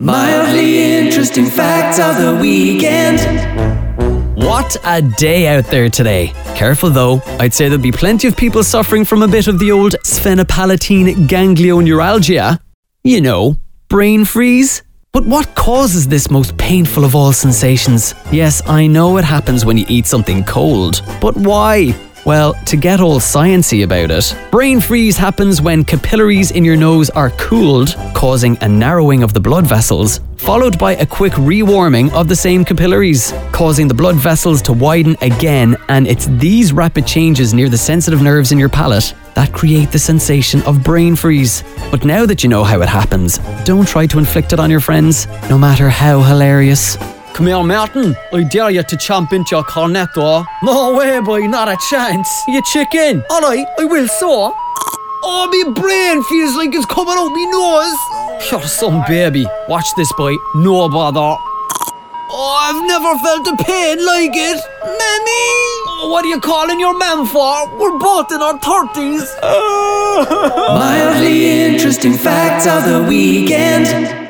Mildly interesting facts of the weekend. What a day out there today. Careful though, I'd say there'll be plenty of people suffering from a bit of the old sphenopalatine ganglioneuralgia. You know, brain freeze. But what causes this most painful of all sensations? Yes, I know it happens when you eat something cold, but why? Well, to get all sciency about it, brain freeze happens when capillaries in your nose are cooled, causing a narrowing of the blood vessels, followed by a quick rewarming of the same capillaries, causing the blood vessels to widen again, and it's these rapid changes near the sensitive nerves in your palate that create the sensation of brain freeze. But now that you know how it happens, don't try to inflict it on your friends, no matter how hilarious. Come here, Martin. I dare you to chomp into your cornetto. No way, boy, not a chance. You chicken. Alright, I will so. Oh, my brain feels like it's coming out my nose. You're some baby. Watch this, boy. No bother. Oh, I've never felt a pain like it. Mammy! What are you calling your mum for? We're both in our 30s. Mildly interesting facts of the weekend.